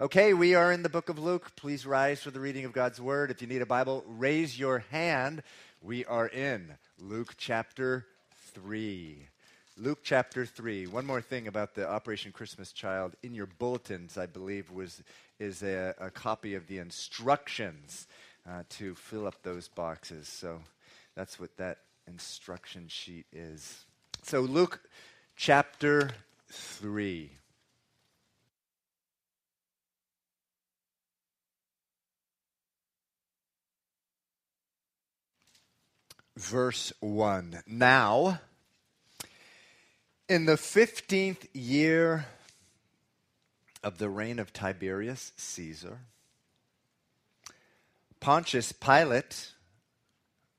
Okay, we are in the book of Luke. Please rise for the reading of God's word. If you need a Bible, raise your hand. We are in Luke chapter 3. Luke chapter 3. One more thing about the Operation Christmas Child. In your bulletins, I believe, was, is a, a copy of the instructions uh, to fill up those boxes. So that's what that instruction sheet is. So, Luke chapter 3. Verse 1. Now, in the 15th year of the reign of Tiberius Caesar, Pontius Pilate,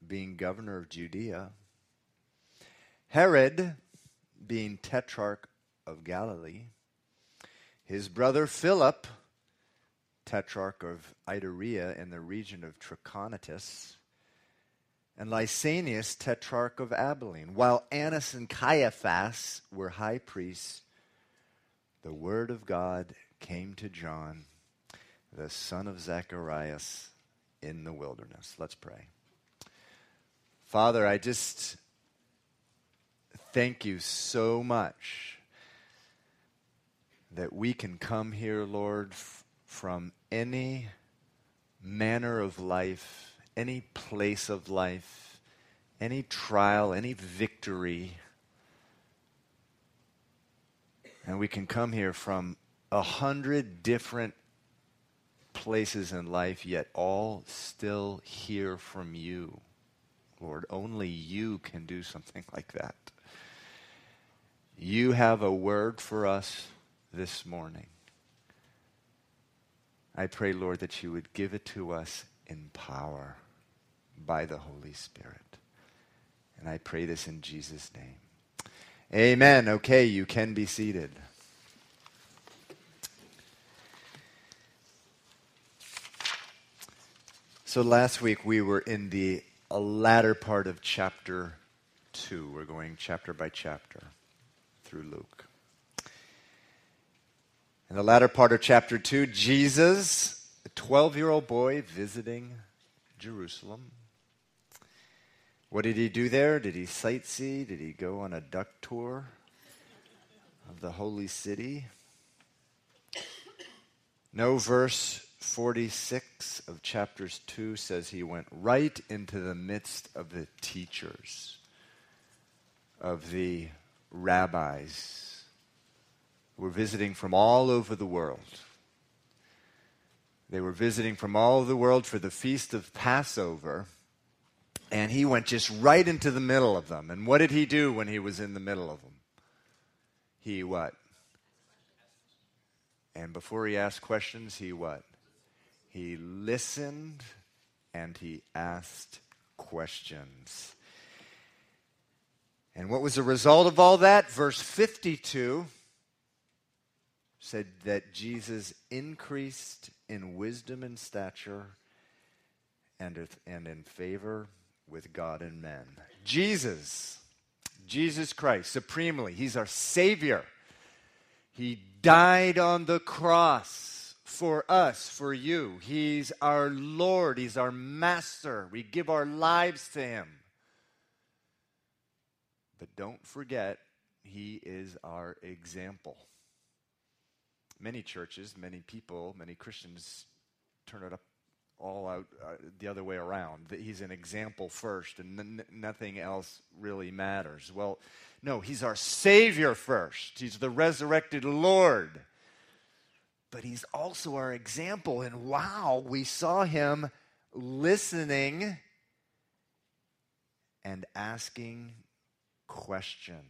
being governor of Judea, Herod, being tetrarch of Galilee, his brother Philip, tetrarch of Iturea in the region of Trachonitis, and Lysanias, tetrarch of Abilene, while Annas and Caiaphas were high priests, the word of God came to John, the son of Zacharias, in the wilderness. Let's pray. Father, I just thank you so much that we can come here, Lord, f- from any manner of life, any place of life, any trial, any victory. And we can come here from a hundred different places in life, yet all still hear from you. Lord, only you can do something like that. You have a word for us this morning. I pray, Lord, that you would give it to us in power by the Holy Spirit. And I pray this in Jesus' name. Amen. Okay, you can be seated. So last week we were in the latter part of chapter 2. We're going chapter by chapter through Luke. In the latter part of chapter 2, Jesus, a 12 year old boy visiting Jerusalem. What did he do there? Did he sightsee? Did he go on a duck tour of the holy city? No verse 46 of chapters 2 says he went right into the midst of the teachers, of the rabbis who were visiting from all over the world. They were visiting from all over the world for the feast of Passover, and he went just right into the middle of them. And what did he do when he was in the middle of them? He what? And before he asked questions, he what? He listened and he asked questions. And what was the result of all that? Verse 52 said that Jesus increased in wisdom and stature and, in favor with God and men. Jesus, Jesus Christ, supremely, He's our Savior. He died on the cross for us, for you. He's our Lord, He's our Master. We give our lives to Him. But don't forget, He is our example. Many churches, many people, many Christians turn it up all out uh, the other way around. That he's an example first, and n- nothing else really matters. Well, no, he's our Savior first. He's the resurrected Lord but he's also our example. And wow, we saw him listening and asking questions.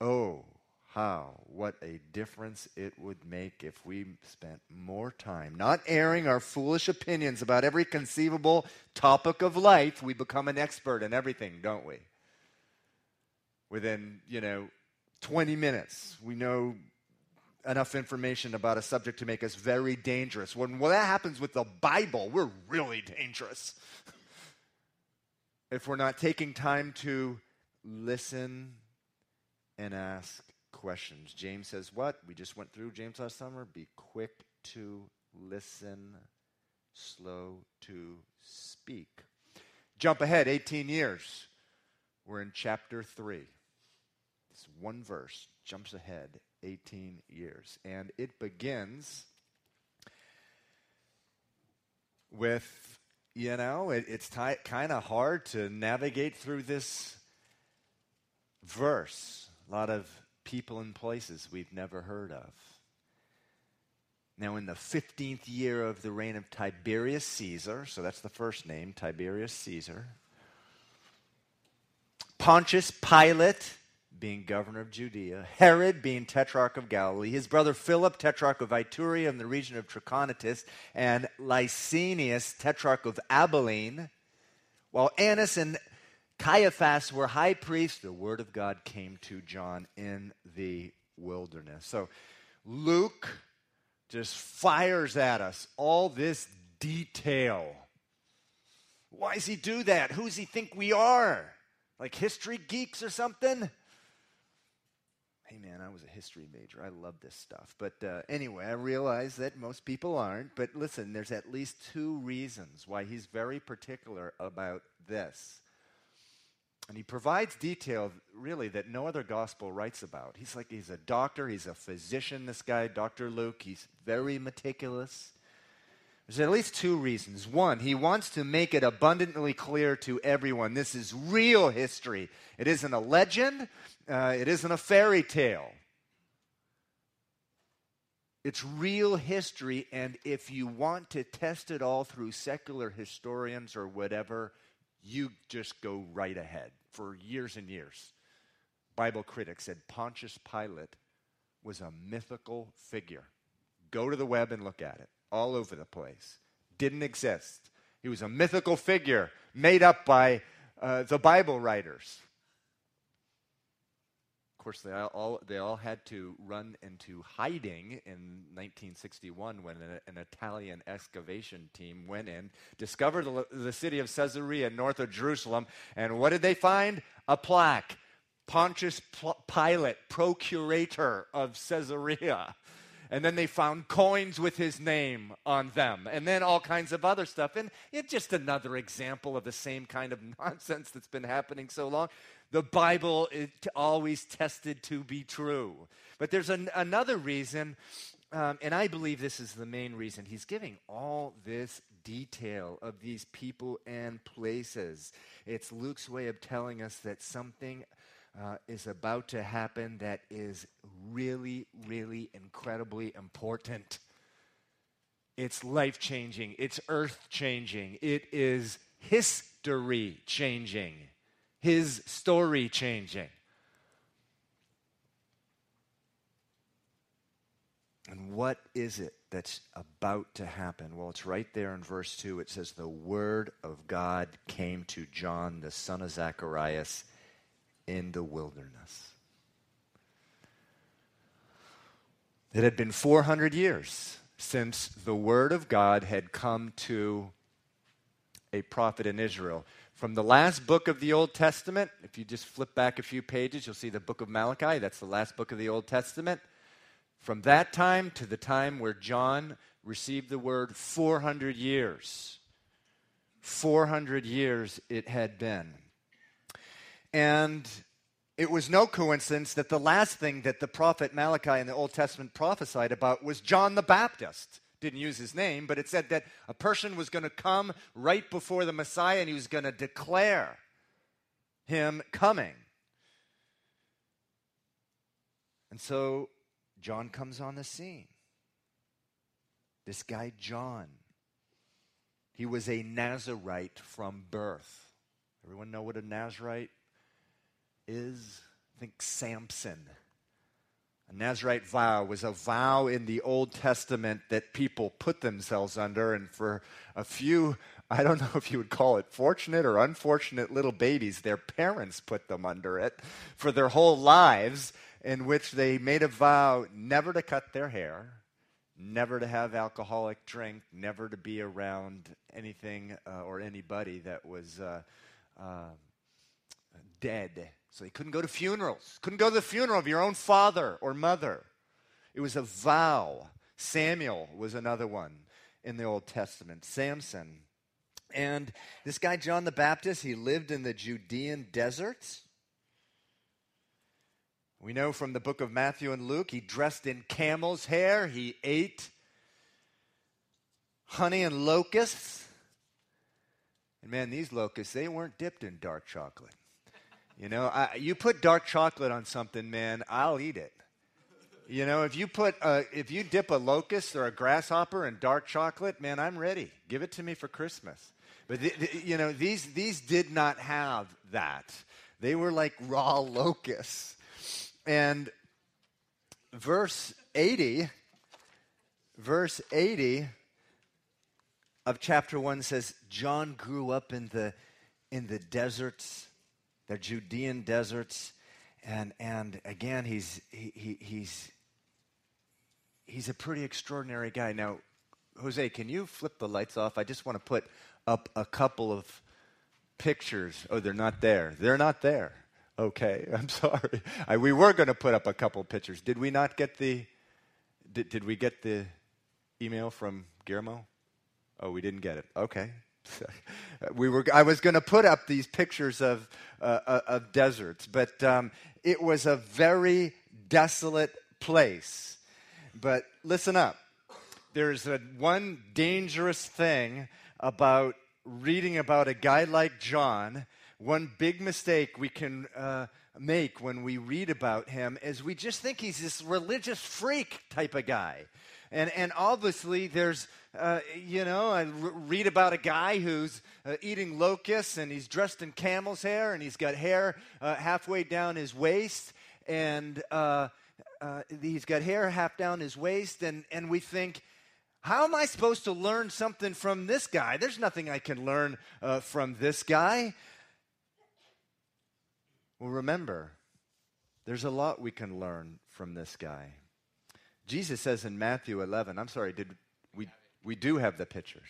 Oh, how, what a difference it would make if we spent more time not airing our foolish opinions about every conceivable topic of life. We become an expert in everything, don't we? Within, you know, 20 minutes, we know enough information about a subject to make us very dangerous. When, when that happens with the Bible, we're really dangerous. if we're not taking time to listen and ask questions. James says, What? We just went through James last summer. Be quick to listen, slow to speak. Jump ahead 18 years. We're in chapter 3. This one verse jumps ahead 18 years. And it begins with, you know, it, it's kind of hard to navigate through this verse. A lot of people and places we've never heard of. Now, in the 15th year of the reign of Tiberius Caesar, so that's the first name, Tiberius Caesar, Pontius Pilate being governor of Judea, Herod being tetrarch of Galilee, his brother Philip, tetrarch of Iturea in the region of Trachonitis, and Lysanias, tetrarch of Abilene, while Annas and Caiaphas were high priests, the word of God came to John in the wilderness. So Luke just fires at us all this detail. Why does he do that? Who does he think we are? Like history geeks or something? hey man, I was a history major. I love this stuff. But uh, anyway, I realize that most people aren't. But listen, there's at least two reasons why he's very particular about this. And he provides detail, really, that no other gospel writes about. He's like, he's a doctor, he's a physician, this guy, Dr. Luke. He's very meticulous. There's at least two reasons. One, he wants to make it abundantly clear to everyone this is real history. It isn't a legend, uh, it isn't a fairy tale. It's real history, and if you want to test it all through secular historians or whatever, you just go right ahead. For years and years, Bible critics said Pontius Pilate was a mythical figure. Go to the web and look at it all over the place. Didn't exist. He was a mythical figure made up by uh, the Bible writers. Course, they all, they all had to run into hiding in 1961 when an, an Italian excavation team went in, discovered the, the city of Caesarea north of Jerusalem, and what did they find? A plaque. Pontius Pilate, procurator of Caesarea and then they found coins with his name on them, and then all kinds of other stuff. And it's just another example of the same kind of nonsense that's been happening so long. The Bible is always tested to be true. But there's an, another reason, um, and I believe this is the main reason. He's giving all this detail of these people and places. It's Luke's way of telling us that something uh, is about to happen that is really, really incredibly important. It's life changing, it's earth changing, it is history changing, his story changing. And what is it that's about to happen? Well, it's right there in verse 2. It says, The word of God came to John, the son of Zacharias in the wilderness. It had been 400 years since the word of God had come to a prophet in Israel. From the last book of the Old Testament, if you just flip back a few pages, you'll see the book of Malachi. That's the last book of the Old Testament. From that time to the time where John received the word, 400 years. 400 years it had been. And it was no coincidence that the last thing that the prophet Malachi in the Old Testament prophesied about was John the Baptist. Didn't use his name, but it said that a person was going to come right before the Messiah and he was going to declare him coming. And so John comes on the scene. This guy, John, he was a Nazarite from birth. Everyone know what a Nazarite is, I think, Samson. A Nazarite vow was a vow in the Old Testament that people put themselves under, and for a few, I don't know if you would call it fortunate or unfortunate little babies, their parents put them under it for their whole lives, in which they made a vow never to cut their hair, never to have alcoholic drink, never to be around anything uh, or anybody that was uh, uh, dead So he couldn't go to funerals, couldn't go to the funeral of your own father or mother. It was a vow. Samuel was another one in the Old Testament, Samson. And this guy, John the Baptist, he lived in the Judean deserts. We know from the book of Matthew and Luke, he dressed in camel's hair, he ate honey and locusts. And man, these locusts, they weren't dipped in dark chocolate. You know, I, you put dark chocolate on something, man, I'll eat it. You know, if you put a, if you dip a locust or a grasshopper in dark chocolate, man, I'm ready. Give it to me for Christmas. But you know, these these did not have that. They were like raw locusts. And verse 80 verse 80 of chapter 1 says John grew up in the in the deserts, the Judean deserts, and and again he's he, he, he's he's a pretty extraordinary guy. Now, Jose, can you flip the lights off? I just want to put up a couple of pictures. Oh, they're not there. They're not there. Okay, I'm sorry. I, we were going to put up a couple pictures. Did we not get the? Did, did we get the email from Guillermo? Oh, we didn't get it. Okay. we were. I was going to put up these pictures of uh, uh, of deserts, but um, it was a very desolate place. But listen up. There's a one dangerous thing about reading about a guy like John. One big mistake we can uh, make when we read about him is we just think he's this religious freak type of guy. And, and obviously, there's, uh, you know, I read about a guy who's uh, eating locusts and he's dressed in camel's hair and he's got hair uh, halfway down his waist and uh, uh, he's got hair half down his waist. And, and we think, how am I supposed to learn something from this guy? There's nothing I can learn from this guy. Well, remember, there's a lot we can learn from this guy. Jesus says in Matthew 11, I'm sorry, did we, do have the pictures.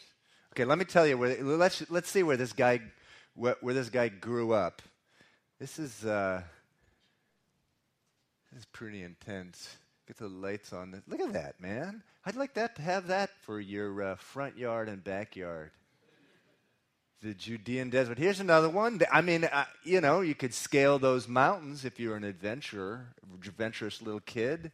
Okay, let me tell you, where, let's, let's see where this guy, where, where this guy grew up. This is, uh, this is pretty intense. Get the lights on. This. Look at that, man. I'd like that to have that for your uh, front yard and backyard. The Judean desert. Here's another one. I mean, uh, you know, you could scale those mountains if you're an adventurer, adventurous little kid.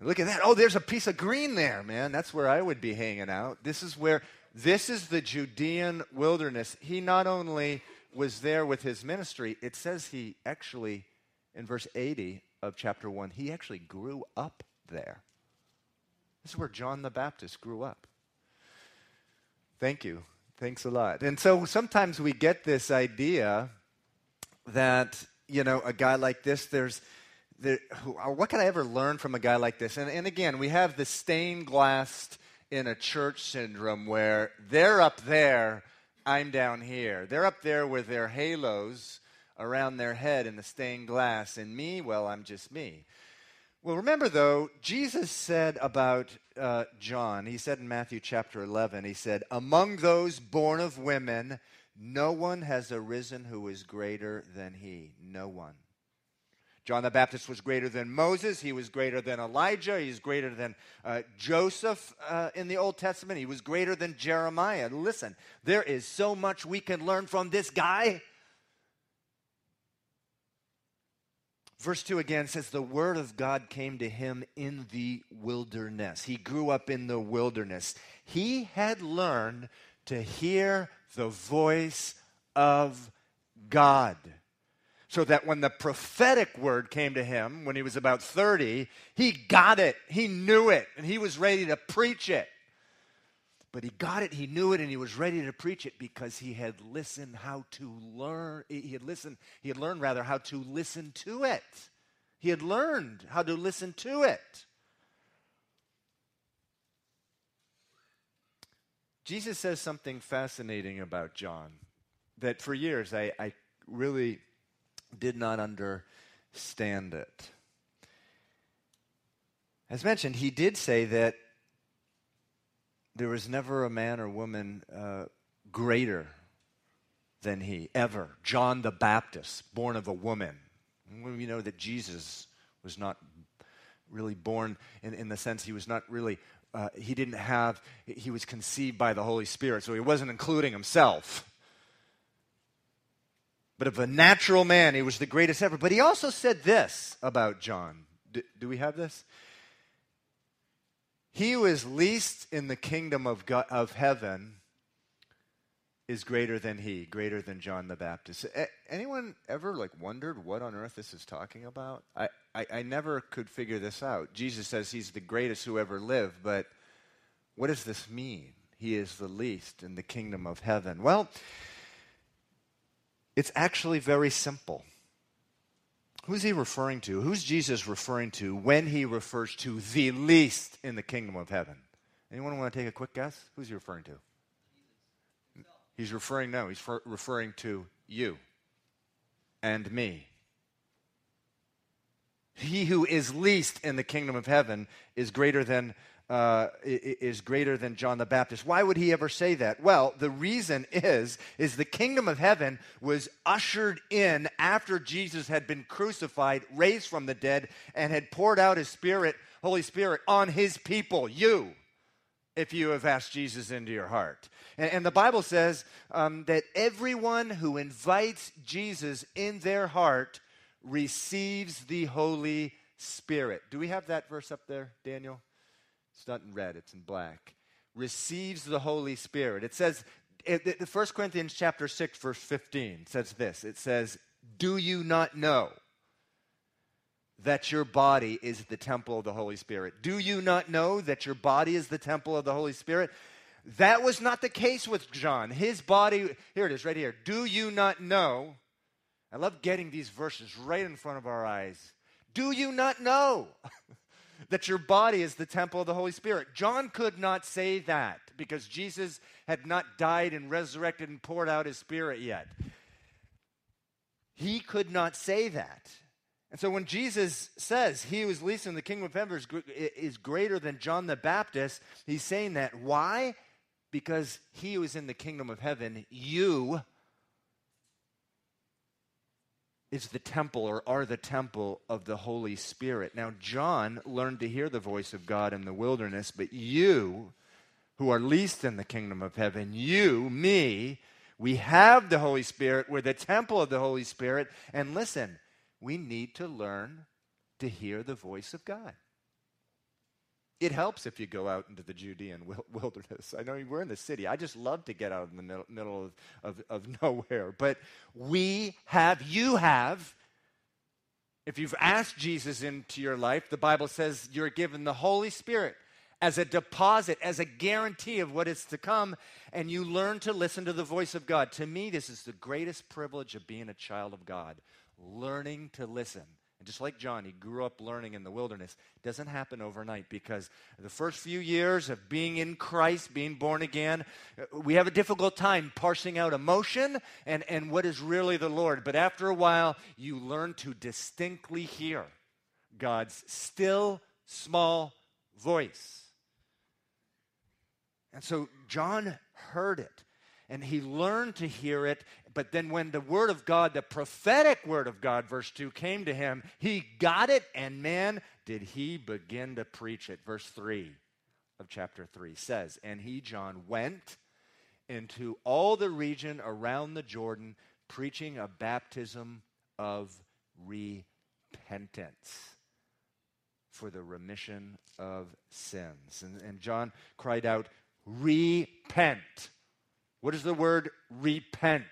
Look at that. Oh, there's a piece of green there, man. That's where I would be hanging out. This is where, this is the Judean wilderness. He not only was there with his ministry, it says he actually, in verse 80 of chapter 1, he actually grew up there. This is where John the Baptist grew up. Thank you. Thanks a lot. And so sometimes we get this idea that, you know, a guy like this, there's, there, uh, what can I ever learn from a guy like this? And, and again, we have the stained glass in a church syndrome where they're up there, I'm down here. They're up there with their halos around their head in the stained glass, and me, well, I'm just me. Well, remember though, Jesus said about uh, John, he said in Matthew chapter 11, he said, Among those born of women, no one has arisen who is greater than he. No one. John the Baptist was greater than Moses. He was greater than Elijah. He's greater than uh, Joseph uh, in the Old Testament. He was greater than Jeremiah. Listen, there is so much we can learn from this guy. Verse 2 again says, The word of God came to him in the wilderness. He grew up in the wilderness. He had learned to hear the voice of God so that when the prophetic word came to him when he was about 30, he got it, he knew it, and he was ready to preach it. But he got it, he knew it, and he was ready to preach it because he had listened how to learn. He had listened, he had learned rather how to listen to it. He had learned how to listen to it. Jesus says something fascinating about John that for years I, I really did not understand it. As mentioned, he did say that there was never a man or woman uh, greater than he, ever. John the Baptist, born of a woman. We know that Jesus was not really born in, in the sense he was not really, uh, he didn't have, he was conceived by the Holy Spirit, so he wasn't including himself. But of a natural man, he was the greatest ever. But he also said this about John. Do, do we have this? He who is least in the kingdom of, God, of heaven is greater than he, greater than John the Baptist. A- anyone ever like wondered what on earth this is talking about? I, I, I never could figure this out. Jesus says he's the greatest who ever lived, but what does this mean? He is the least in the kingdom of heaven. Well, it's actually very simple. Who's he referring to? Who's Jesus referring to when he refers to the least in the kingdom of heaven? Anyone want to take a quick guess? Who's he referring to? He's referring, no, he's referring to you and me. He who is least in the kingdom of heaven is greater than uh, is greater than John the Baptist. Why would he ever say that? Well, the reason is is the kingdom of heaven was ushered in after Jesus had been crucified, raised from the dead, and had poured out his Spirit, Holy Spirit, on his people, you, if you have asked Jesus into your heart. And, and the Bible says um, that everyone who invites Jesus in their heart receives the Holy Spirit. Do we have that verse up there, Daniel? It's not in red, it's in black. Receives the Holy Spirit. It says, it, 1 Corinthians chapter 6, verse 15 says this. It says, Do you not know that your body is the temple of the Holy Spirit? Do you not know that your body is the temple of the Holy Spirit? That was not the case with John. His body, here it is right here. Do you not know? I love getting these verses right in front of our eyes. Do you not know that your body is the temple of the Holy Spirit? John could not say that because Jesus had not died and resurrected and poured out his spirit yet. He could not say that. And so when Jesus says he who is least in the kingdom of heaven is greater than John the Baptist, he's saying that. Why? because he who is in the kingdom of heaven, you, is the temple or are the temple of the Holy Spirit. Now, John learned to hear the voice of God in the wilderness, but you, who are least in the kingdom of heaven, you, me, we have the Holy Spirit. We're the temple of the Holy Spirit. And listen, we need to learn to hear the voice of God. It helps if you go out into the Judean wilderness. I know we're in the city. I just love to get out in the middle, of, of, of nowhere. But we have, you have, if you've asked Jesus into your life, the Bible says you're given the Holy Spirit as a deposit, as a guarantee of what is to come, and you learn to listen to the voice of God. To me, this is the greatest privilege of being a child of God, learning to listen just like John, he grew up learning in the wilderness. It doesn't happen overnight because the first few years of being in Christ, being born again, we have a difficult time parsing out emotion and, and what is really the Lord. But after a while, you learn to distinctly hear God's still small voice. And so John heard it and he learned to hear it. But then, when the word of God, the prophetic word of God, verse 2, came to him, he got it, and man, did he begin to preach it. Verse 3 of chapter 3 says, And he, John, went into all the region around the Jordan, preaching a baptism of repentance for the remission of sins. And, and John cried out, Repent what does the word repent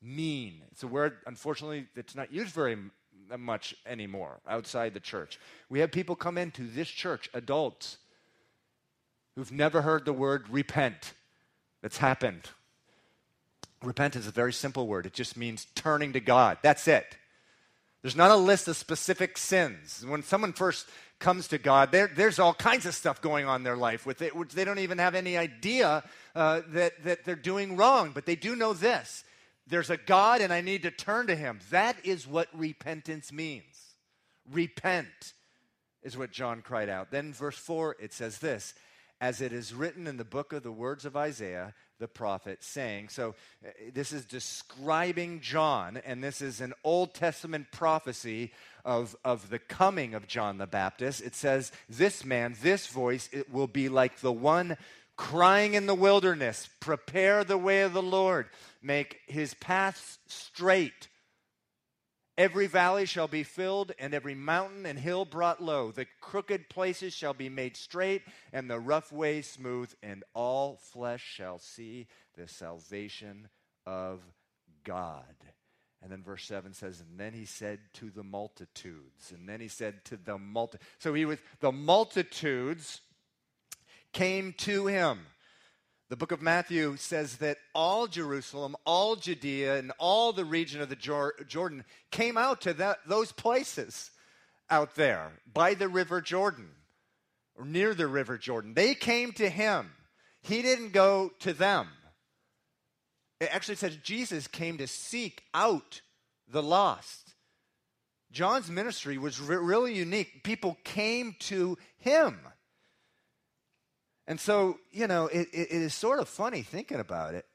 mean? It's a word, unfortunately, that's not used very much anymore outside the church. We have people come into this church, adults, who've never heard the word repent. That's happened. Repent is a very simple word, it just means turning to God. That's it. There's not a list of specific sins. When someone first comes to God, there's all kinds of stuff going on in their life with it, which they don't even have any idea uh, that, that they're doing wrong. But they do know this there's a God and I need to turn to Him. That is what repentance means. Repent is what John cried out. Then, verse 4, it says this as it is written in the book of the words of Isaiah the prophet, saying, So uh, this is describing John, and this is an Old Testament prophecy of, of the coming of John the Baptist. It says, This man, this voice, it will be like the one crying in the wilderness, Prepare the way of the Lord, make his paths straight. Every valley shall be filled, and every mountain and hill brought low. The crooked places shall be made straight, and the rough ways smooth, and all flesh shall see the salvation of God. And then verse 7 says, And then he said to the multitudes. And then he said to the multi. So he was, the multitudes came to him. The book of Matthew says that all Jerusalem, all Judea, and all the region of the Jordan came out to that, those places out there by the river Jordan or near the river Jordan. They came to him. He didn't go to them. It actually says Jesus came to seek out the lost. John's ministry was re- really unique. People came to him. And so, you know, it, it, it is sort of funny thinking about it.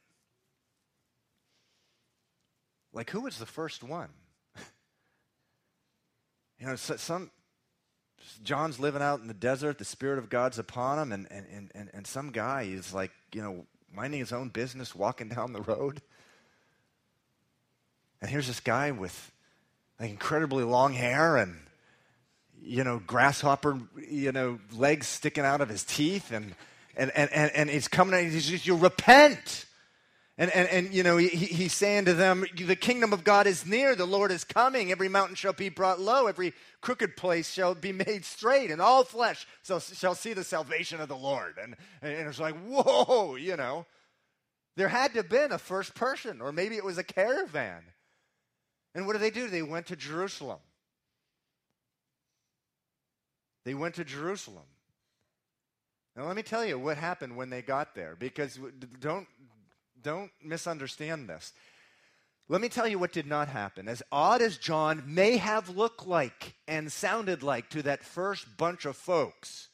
Like, who was the first one? you know, some, John's living out in the desert, the Spirit of God's upon him, and, and, and, and some guy is like, you know, minding his own business, walking down the road. And here's this guy with like incredibly long hair and you know, grasshopper, you know, legs sticking out of his teeth, and and and and, and he's coming, and he's just, you repent. And, and, and you know, he, he's saying to them, The kingdom of God is near, the Lord is coming. Every mountain shall be brought low, every crooked place shall be made straight, and all flesh shall, shall see the salvation of the Lord. And, and it's like, whoa, you know. There had to have been a first person, or maybe it was a caravan. And what did they do? They went to Jerusalem. They went to Jerusalem. Now, let me tell you what happened when they got there, because don't, don't misunderstand this. Let me tell you what did not happen. As odd as John may have looked like and sounded like to that first bunch of folks,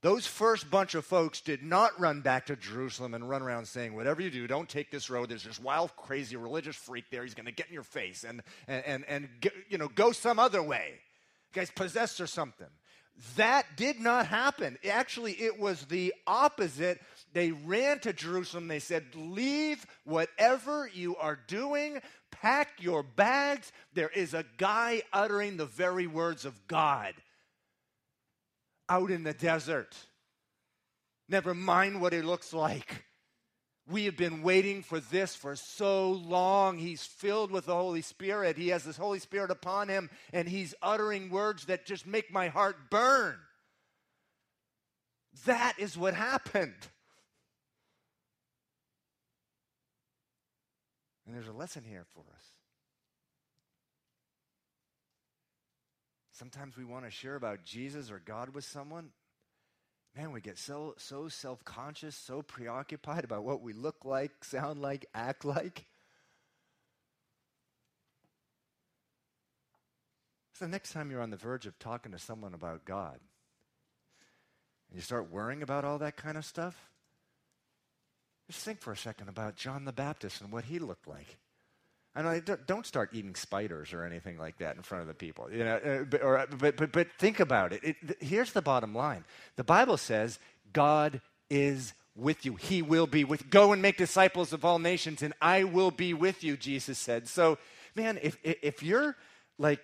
those first bunch of folks did not run back to Jerusalem and run around saying, Whatever you do, don't take this road. There's this wild, crazy religious freak there. He's going to get in your face and, and, and, and you know, go some other way guy's possessed or something. That did not happen. Actually, it was the opposite. They ran to Jerusalem. They said, Leave whatever you are doing, pack your bags. There is a guy uttering the very words of God out in the desert. Never mind what he looks like. We have been waiting for this for so long. He's filled with the Holy Spirit. He has this Holy Spirit upon him, and he's uttering words that just make my heart burn. That is what happened. And there's a lesson here for us. Sometimes we want to share about Jesus or God with someone, man, we get so, so self conscious, so preoccupied about what we look like, sound like, act like. So, next time you're on the verge of talking to someone about God, and you start worrying about all that kind of stuff, just think for a second about John the Baptist and what he looked like. And I don't start eating spiders or anything like that in front of the people. You know, uh, but, or, but, but, but think about it. it. Here's the bottom line the Bible says God is with you. He will be with Go and make disciples of all nations, and I will be with you, Jesus said. So, man, if, if you're like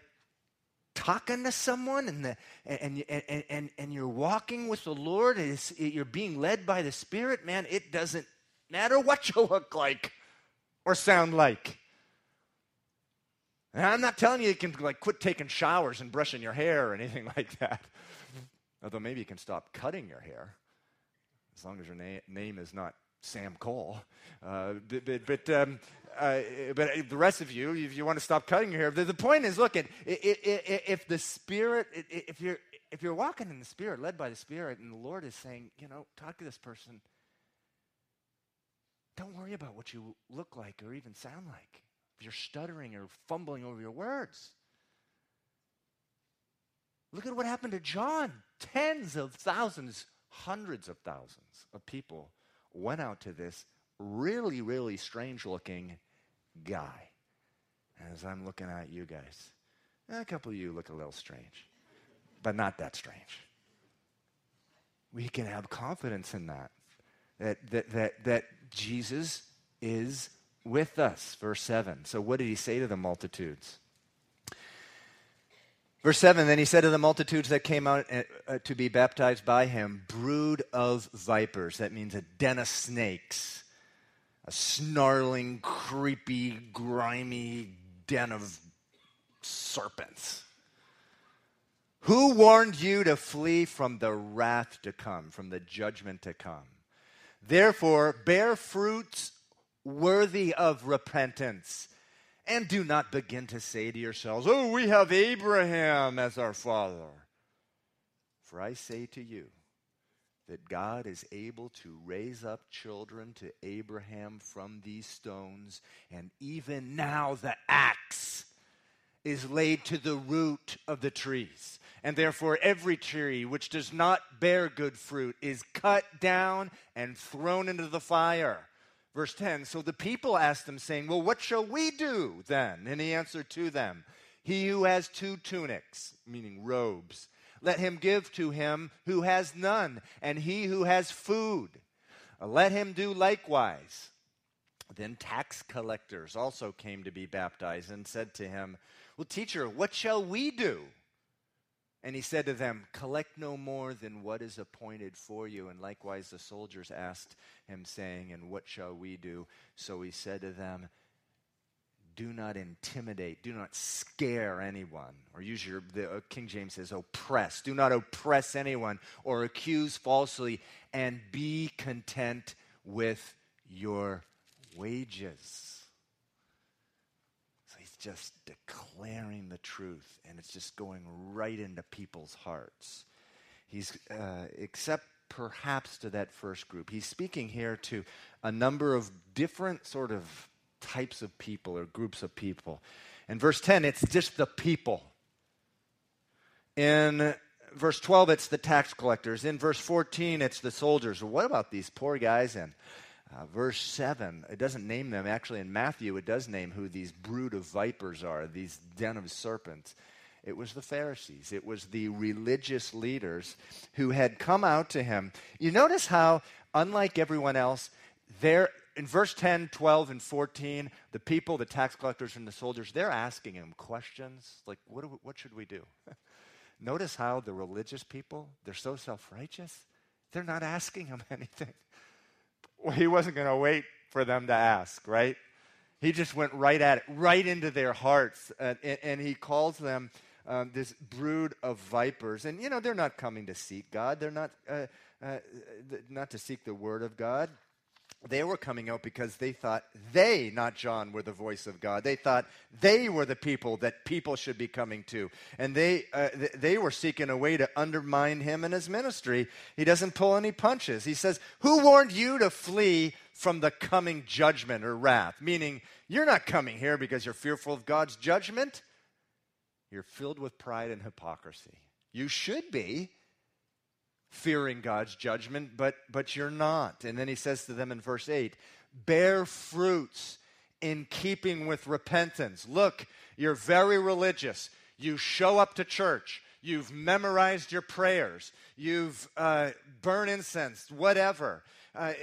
talking to someone and, the, and, and, and, and you're walking with the Lord and you're being led by the Spirit, man, it doesn't matter what you look like or sound like. And I'm not telling you you can like quit taking showers and brushing your hair or anything like that. Although maybe you can stop cutting your hair as long as your na- name is not Sam Cole. Uh, but but, but, um, uh, but the rest of you, if you want to stop cutting your hair, the, the point is, look, at if the Spirit, if you're if you're walking in the Spirit, led by the Spirit, and the Lord is saying, you know, talk to this person. Don't worry about what you look like or even sound like if you're stuttering or fumbling over your words. Look at what happened to John. Tens of thousands hundreds of thousands of people went out to this really, really strange looking guy. As I'm looking at you guys, a couple of you look a little strange, but not that strange. We can have confidence in that. That, that, that, that Jesus is with us. Verse 7. So, what did he say to the multitudes? Verse 7 Then he said to the multitudes that came out uh, uh, to be baptized by him, brood of vipers. That means a den of snakes, a snarling, creepy, grimy den of serpents. Who warned you to flee from the wrath to come, from the judgment to come? Therefore, bear fruits worthy of repentance. And do not begin to say to yourselves, Oh, we have Abraham as our father. For I say to you that God is able to raise up children to Abraham from these stones, and even now the axe is laid to the root of the trees. And therefore, every tree which does not bear good fruit is cut down and thrown into the fire. Verse 10 So the people asked him, saying, Well, what shall we do then? And he answered to them, He who has two tunics, meaning robes, let him give to him who has none, and he who has food, let him do likewise. Then tax collectors also came to be baptized and said to him, Well, teacher, what shall we do? And he said to them, Collect no more than what is appointed for you. And likewise the soldiers asked him, saying, And what shall we do? So he said to them, Do not intimidate, do not scare anyone. Or use your, the uh, King James says, oppress. Do not oppress anyone or accuse falsely, and be content with your wages just declaring the truth, and it's just going right into people's hearts. He's, uh, except perhaps to that first group, he's speaking here to a number of different sort of types of people or groups of people. In verse 10, it's just the people. In verse 12, it's the tax collectors. In verse 14, it's the soldiers. What about these poor guys in uh, verse 7, it doesn't name them. Actually, in Matthew, it does name who these brood of vipers are, these den of serpents. It was the Pharisees, it was the religious leaders who had come out to him. You notice how, unlike everyone else, there in verse 10, 12, and 14, the people, the tax collectors, and the soldiers, they're asking him questions like, what, we, what should we do? Notice how the religious people, they're so self righteous, they're not asking him anything he wasn't going to wait for them to ask, right? He just went right at it, right into their hearts. Uh, and, and, he calls them um, this brood of vipers. And, you know, they're not coming to seek God. They're not, uh, uh, not to seek the word of God. They were coming out because they thought they, not John, were the voice of God. They thought they were the people that people should be coming to. And they, uh, th- they were seeking a way to undermine him and his ministry. He doesn't pull any punches. He says, Who warned you to flee from the coming judgment or wrath? Meaning, you're not coming here because you're fearful of God's judgment. You're filled with pride and hypocrisy. You should be fearing God's judgment, but, but you're not. And then he says to them in verse 8 bear fruits in keeping with repentance. Look, you're very religious. You show up to church. You've memorized your prayers. You've uh, burned incense, whatever. Uh,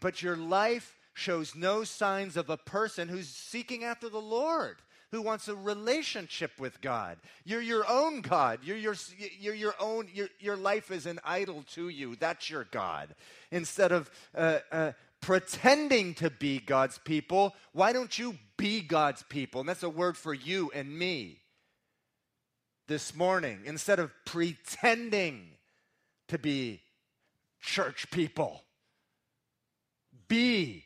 but your life shows no signs of a person who's seeking after the Lord who wants a relationship with God. You're your own God. You're your, you're your own, your, your life is an idol to you. That's your God. Instead of uh, uh, pretending to be God's people, why don't you be God's people? And that's a word for you and me this morning. Instead of pretending to be church people, be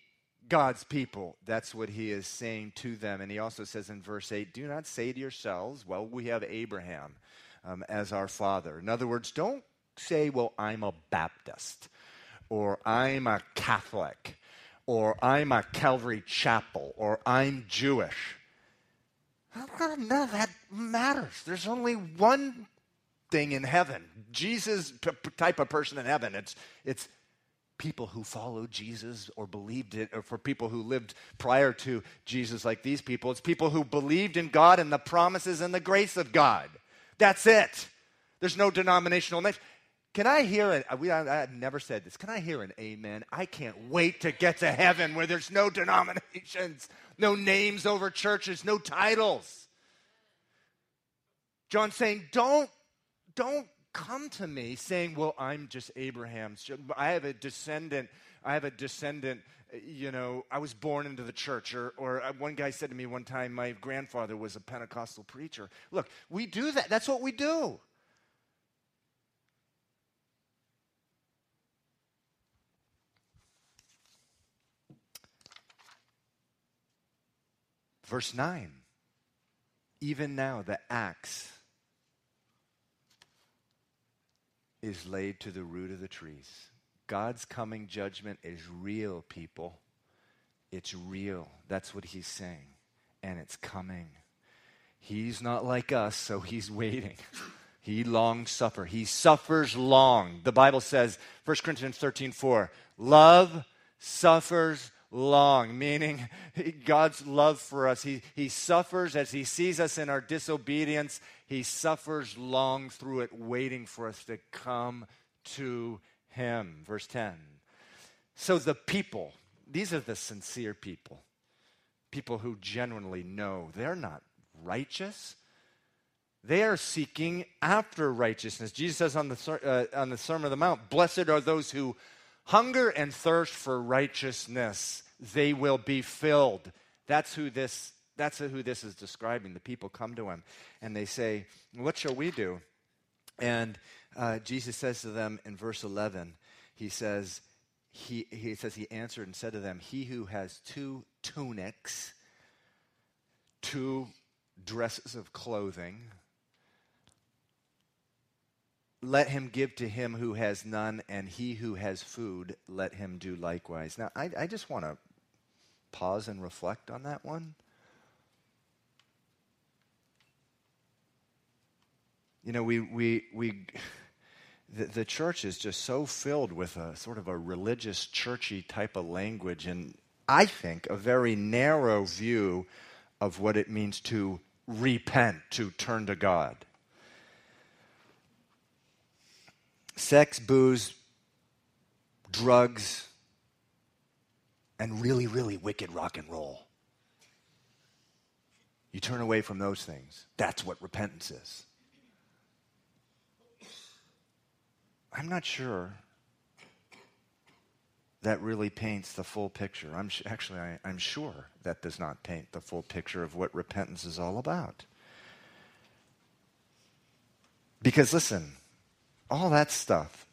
God's people. That's what he is saying to them. And he also says in verse 8, Do not say to yourselves, Well, we have Abraham um, as our father. In other words, don't say, Well, I'm a Baptist, or I'm a Catholic, or I'm a Calvary Chapel, or I'm Jewish. None of that matters. There's only one thing in heaven. Jesus p- type of person in heaven. It's it's people who followed Jesus or believed it, or for people who lived prior to Jesus, like these people. It's people who believed in God and the promises and the grace of God. That's it. There's no denominational name. Can I hear it? We, I, I've never said this. Can I hear an amen? I can't wait to get to heaven where there's no denominations, no names over churches, no titles. John's saying, don't, don't come to me saying, well, I'm just Abraham's. I have a descendant. I have a descendant. You know, I was born into the church. Or, or uh, one guy said to me one time, my grandfather was a Pentecostal preacher. Look, we do that. That's what we do. Verse 9. Even now, the axe is laid to the root of the trees. God's coming judgment is real, people. It's real. That's what he's saying. And it's coming. He's not like us, so he's waiting. He long suffer. He suffers long. The Bible says, 1 Corinthians 13, 4, love suffers long, meaning God's love for us. He, he suffers as He sees us in our disobedience. He suffers long through it, waiting for us to come to Him. Verse 10. So the people, these are the sincere people, people who genuinely know they're not righteous. They are seeking after righteousness. Jesus says on the, uh, on the Sermon on the Mount, Blessed are those who hunger and thirst for righteousness they will be filled. That's who this that's who this is describing. The people come to him and they say, What shall we do? And uh, Jesus says to them in verse 11, He says, he, he says, He answered and said to them, He who has two tunics, two dresses of clothing, let him give to him who has none, and he who has food, let him do likewise. Now, I, I just want to pause and reflect on that one. You know, we, we, we, the, the church is just so filled with a sort of a religious, churchy type of language, and I think a very narrow view of what it means to repent, to turn to God. sex, booze, drugs, and really, really wicked rock and roll. You turn away from those things. That's what repentance is. I'm not sure that really paints the full picture. I'm sh- actually, I, I'm sure that does not paint the full picture of what repentance is all about. Because listen, all that stuff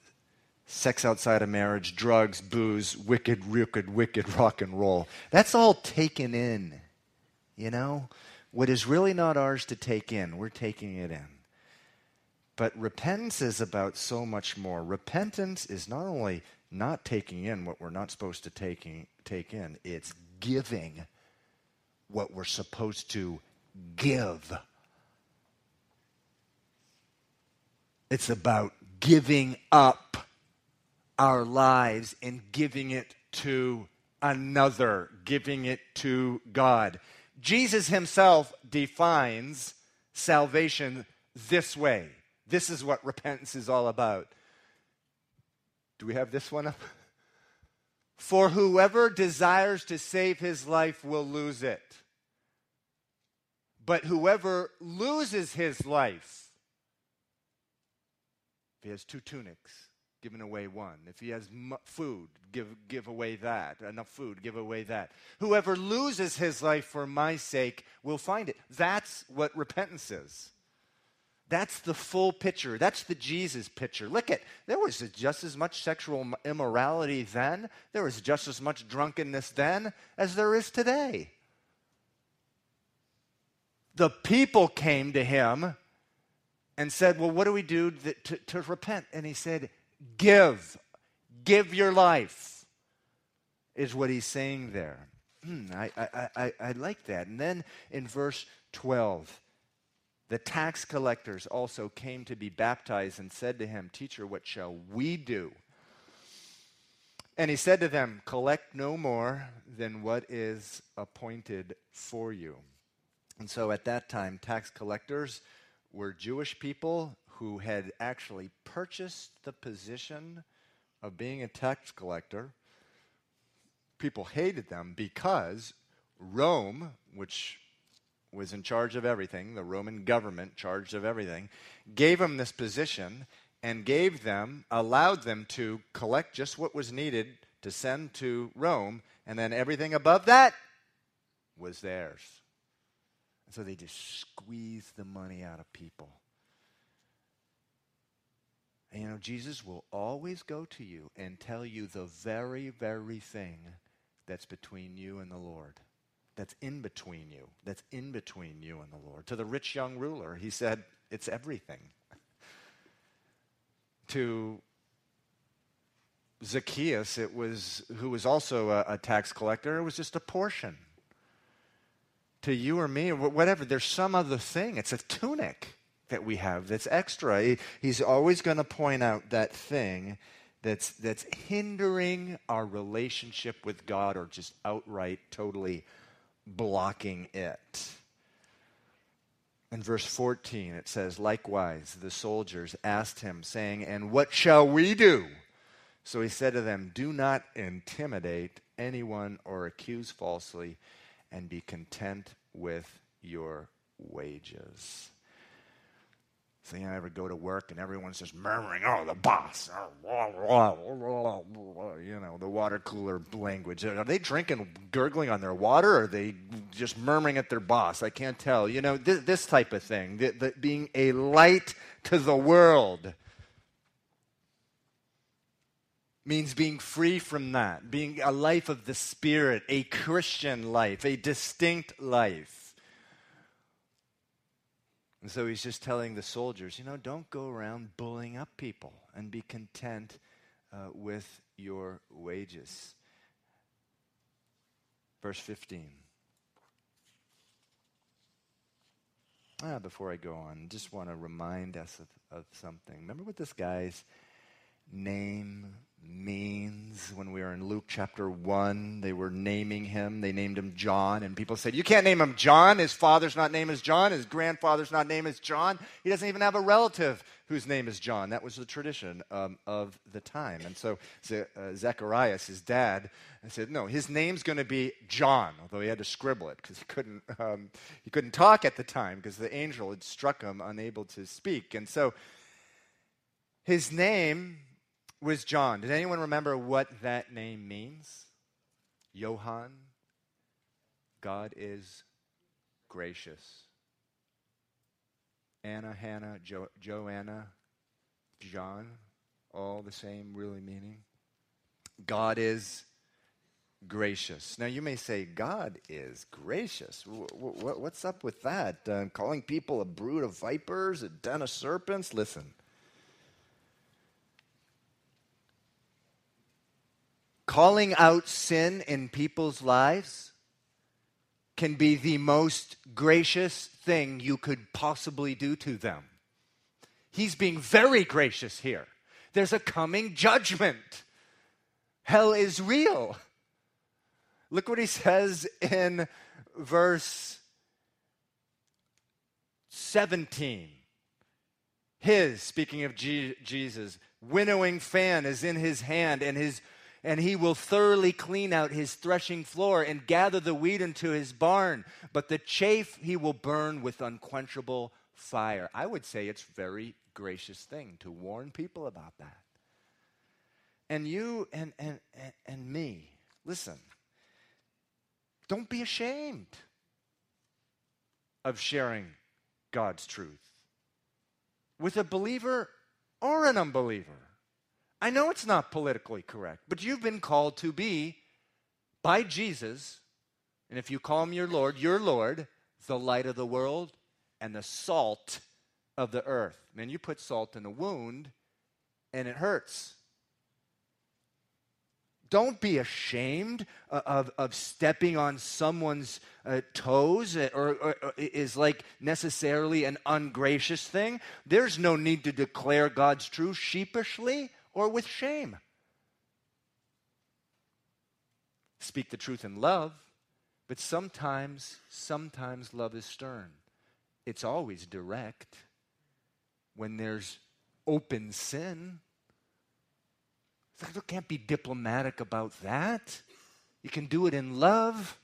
sex outside of marriage, drugs, booze, wicked, wicked, wicked rock and roll that's all taken in. You know? What is really not ours to take in, we're taking it in. But repentance is about so much more. Repentance is not only not taking in what we're not supposed to taking, take in, it's giving what we're supposed to give. It's about giving up our lives and giving it to another, giving it to God. Jesus himself defines salvation this way. This is what repentance is all about. Do we have this one up? For whoever desires to save his life will lose it. But whoever loses his life if he has two tunics, giving away one. If he has m- food, give, give away that. Enough food, give away that. Whoever loses his life for my sake will find it. That's what repentance is. That's the full picture. That's the Jesus picture. Look at, there was just as much sexual immorality then, there was just as much drunkenness then as there is today. The people came to him and said, Well, what do we do to, to repent? And he said, Give. Give your life, is what he's saying there. Hmm, I, I, I, I like that. And then in verse 12, The tax collectors also came to be baptized and said to him, Teacher, what shall we do? And he said to them, Collect no more than what is appointed for you. And so at that time, tax collectors were Jewish people who had actually purchased the position of being a tax collector. People hated them because Rome, which was in charge of everything, the Roman government charged of everything, gave them this position and gave them, allowed them to collect just what was needed to send to Rome, and then everything above that was theirs. And so they just squeezed the money out of people. And you know, Jesus will always go to you and tell you the very, very thing that's between you and the Lord that's in between you, that's in between you and the Lord. To the rich young ruler, he said, It's everything. to Zacchaeus, it was, who was also a, a, tax collector, it was just a portion. To you or me, or whatever, there's some other thing. It's a tunic that we have that's extra. He, he's always going to point out that thing that's, that's hindering our relationship with God or just outright, totally blocking it. In verse 14, it says, Likewise, the soldiers asked him, saying, And what shall we do? So he said to them, Do not intimidate anyone or accuse falsely, and be content with your wages. You know, ever go to work and everyone's just murmuring, oh, the boss, oh, you know, the water cooler language. Are they drinking, gurgling on their water, or are they just murmuring at their boss? I can't tell. You know, this, this type of thing, being a light to the world means being free from that, being a life of the Spirit, a Christian life, a distinct life. And so he's just telling the soldiers, you know, don't go around bullying up people and be content uh, with your wages. Verse 15. Ah, before I go on, just want to remind us of, of something. Remember what this guy's name means. When we were in Luke chapter 1, they were naming him. They named him John, and people said, You can't name him John. His father's not name is John. His grandfather's not name is John. He doesn't even have a relative whose name is John. That was the tradition um, of the time. And so uh, Zacharias, his dad, said, No, his name's going to be John, although he had to scribble it because he, couldn't, um, he couldn't talk at the time because the angel had struck him unable to speak. And so his name was John. Does anyone remember what that name means? Johann. God is gracious. Anna, Hannah, jo- Joanna, John, all the same, really meaning. God is gracious. Now, you may say, God is gracious. W- w- what's up with that? Uh, calling people a brood of vipers, a den of serpents? Listen, calling out sin in people's lives can be the most gracious thing you could possibly do to them. He's being very gracious here. There's a coming judgment. Hell is real. Look what he says in verse 17. His, speaking of G- Jesus, winnowing fan is in his hand, and his and he will thoroughly clean out his threshing floor and gather the wheat into his barn, but the chaff he will burn with unquenchable fire. I would say it's very gracious thing to warn people about that. And you and, and, and, and me, listen, don't be ashamed of sharing God's truth with a believer or an unbeliever. I know it's not politically correct, but you've been called to be, by Jesus, and if you call him your Lord, your Lord, the light of the world and the salt of the earth. Man, you put salt in a wound and it hurts. don't be ashamed of, of stepping on someone's uh, toes or, or, or is like necessarily an ungracious thing. There's no need to declare God's truth sheepishly or with shame. Speak the truth in love, but sometimes, sometimes love is stern. It's always direct. When there's open sin, you can't be diplomatic about that. You can do it in love.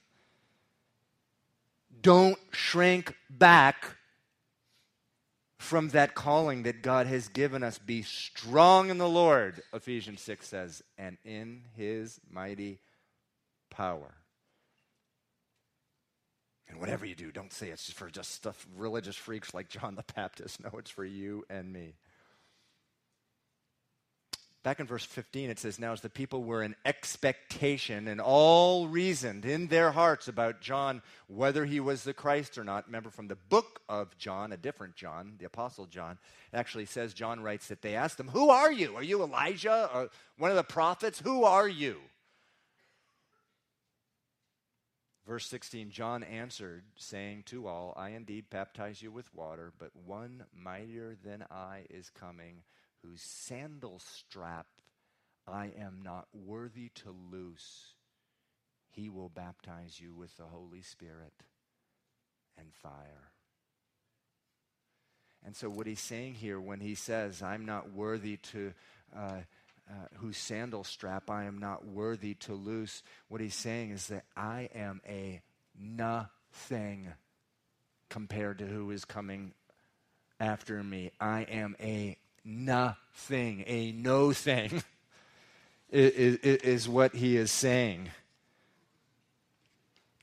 Don't shrink back from that calling that God has given us. Be strong in the Lord, Ephesians 6 says, and in his mighty power. And whatever you do, don't say it's for just stuff religious freaks like John the Baptist. No, it's for you and me. Back in verse 15, it says, Now as the people were in expectation and all reasoned in their hearts about John, whether he was the Christ or not. Remember from the book of John, a different John, the Apostle John, actually says, John writes that they asked him, Who are you? Are you Elijah? Or one of the prophets? Who are you? Verse 16 John answered, saying to all, I indeed baptize you with water, but one mightier than I is coming whose sandal strap I am not worthy to loose, he will baptize you with the Holy Spirit and fire. And so, what he's saying here when he says, I'm not worthy to, uh, uh, whose sandal strap I am not worthy to loose, what he's saying is that I am a nothing compared to who is coming after me. I am a nothing, a no thing, is, is what he is saying.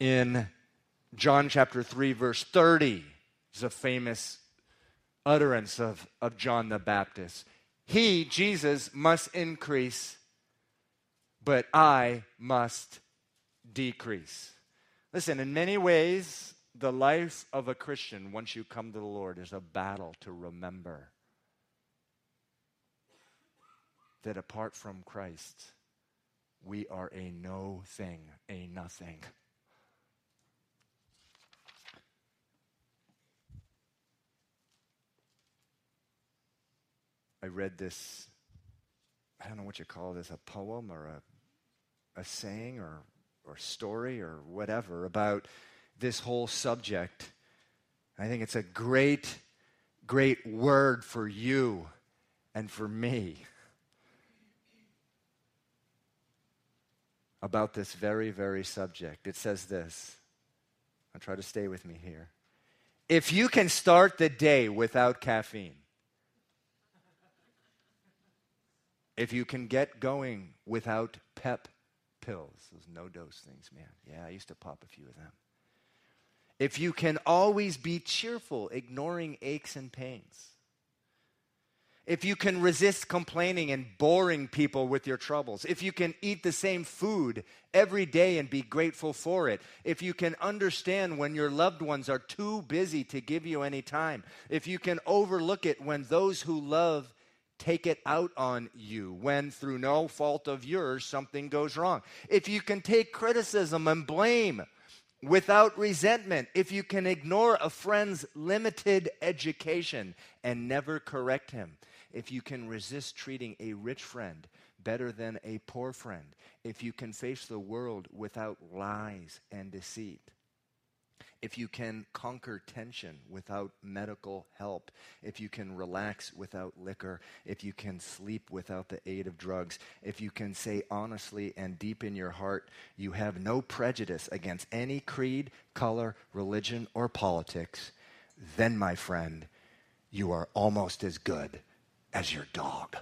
In John chapter 3, verse 30, is a famous utterance of, of John the Baptist. He, Jesus, must increase, but I must decrease. Listen, in many ways, the life of a Christian, once you come to the Lord, is a battle to remember that apart from Christ, we are a no thing, a nothing. I read this, I don't know what you call this, a poem or a, a saying or, or story or whatever about this whole subject. I think it's a great, great word for you and for me. About this very, very subject. It says this. I'll try to stay with me here. If you can start the day without caffeine, if you can get going without pep pills, those NoDoz things, man. Yeah, I used to pop a few of them. If you can always be cheerful, ignoring aches and pains if you can resist complaining and boring people with your troubles, if you can eat the same food every day and be grateful for it, if you can understand when your loved ones are too busy to give you any time, if you can overlook it when those who love take it out on you, when through no fault of yours something goes wrong, if you can take criticism and blame without resentment, if you can ignore a friend's limited education and never correct him, if you can resist treating a rich friend better than a poor friend, if you can face the world without lies and deceit, if you can conquer tension without medical help, if you can relax without liquor, if you can sleep without the aid of drugs, if you can say honestly and deep in your heart you have no prejudice against any creed, color, religion, or politics, then, my friend, you are almost as good as your dog.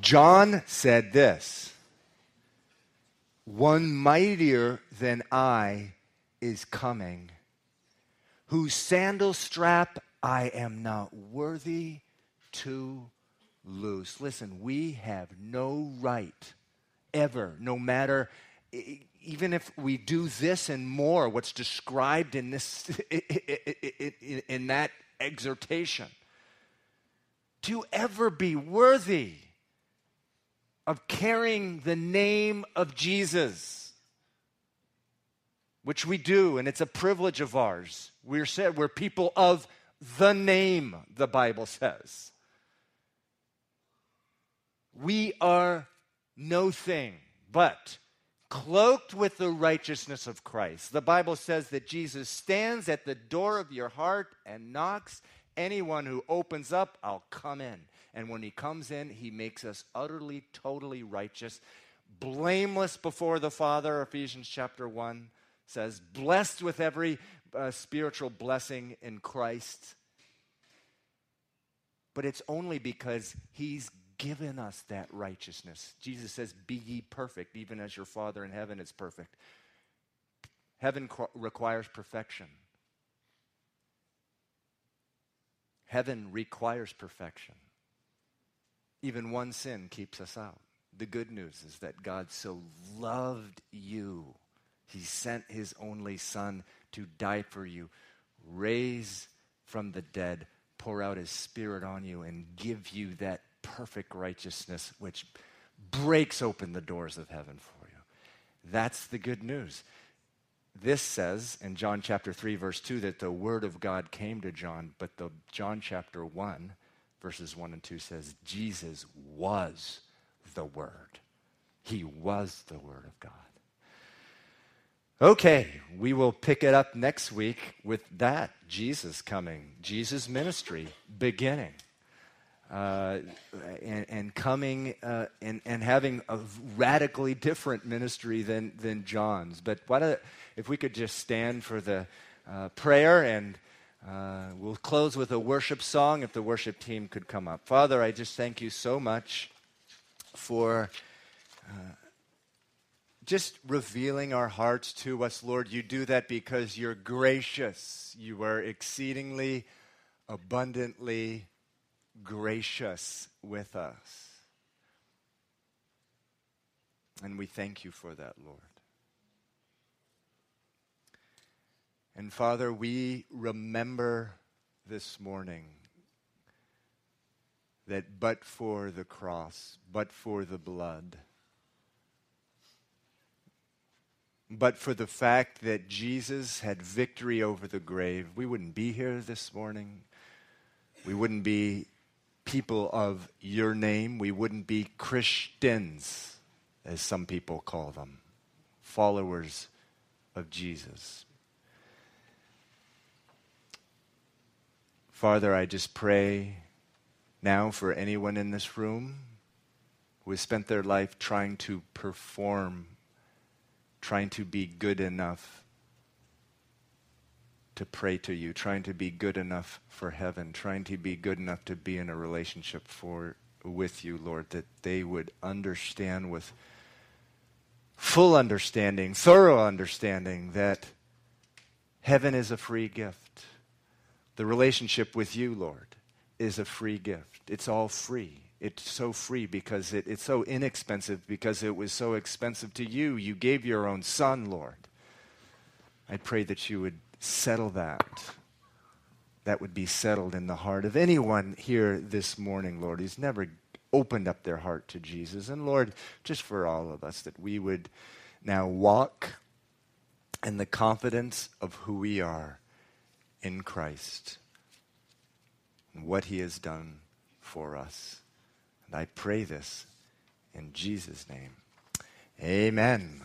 John said this One mightier than I is coming, whose sandal strap I am not worthy to loose. Listen, we have no right ever, no matter even if we do this and more, what's described in this in that exhortation, to ever be worthy of carrying the name of Jesus, which we do, and it's a privilege of ours. We're said we're people of the name, the Bible says. We are no thing but cloaked with the righteousness of Christ. The Bible says that Jesus stands at the door of your heart and knocks. Anyone who opens up, I'll come in. And when he comes in, he makes us utterly, totally righteous, blameless before the Father. Ephesians chapter 1 says, blessed with every uh, spiritual blessing in Christ. But it's only because he's given us that righteousness. Jesus says, Be ye perfect, even as your Father in heaven is perfect. Heaven requires perfection. Heaven requires perfection. Even one sin keeps us out. The good news is that God so loved you, He sent His only Son to die for you, raise from the dead, pour out His Spirit on you, and give you that perfect righteousness which breaks open the doors of heaven for you. That's the good news. This says in John chapter 3 verse 2 that the word of God came to John, but the John chapter 1 verses 1 and 2 says Jesus was the word. He was the word of God. Okay, we will pick it up next week with that Jesus coming, Jesus ministry beginning uh, and, and, coming uh, and, and having a radically different ministry than, than John's. But what if we could just stand for the uh, prayer and uh, we'll close with a worship song if the worship team could come up. Father, I just thank you so much for uh, just revealing our hearts to us, Lord. You do that because you're gracious. You are exceedingly, abundantly gracious with us. And we thank you for that, Lord. And Father, we remember this morning that but for the cross, but for the blood, but for the fact that Jesus had victory over the grave, we wouldn't be here this morning. We wouldn't be people of your name. We wouldn't be Christians, as some people call them, followers of Jesus. Father, I just pray now for anyone in this room who has spent their life trying to perform, trying to be good enough to pray to you, trying to be good enough for heaven, trying to be good enough to be in a relationship for with you, Lord, that they would understand with full understanding, thorough understanding that heaven is a free gift. The relationship with you, Lord, is a free gift. It's all free. It's so free because it, it's so inexpensive because it was so expensive to you. You gave your own son, Lord. I pray that you would settle that. That would be settled in the heart of anyone here this morning, Lord, who's never opened up their heart to Jesus. And Lord, just for all of us, that we would now walk in the confidence of who we are in Christ and what he has done for us. And I pray this in Jesus' name. Amen.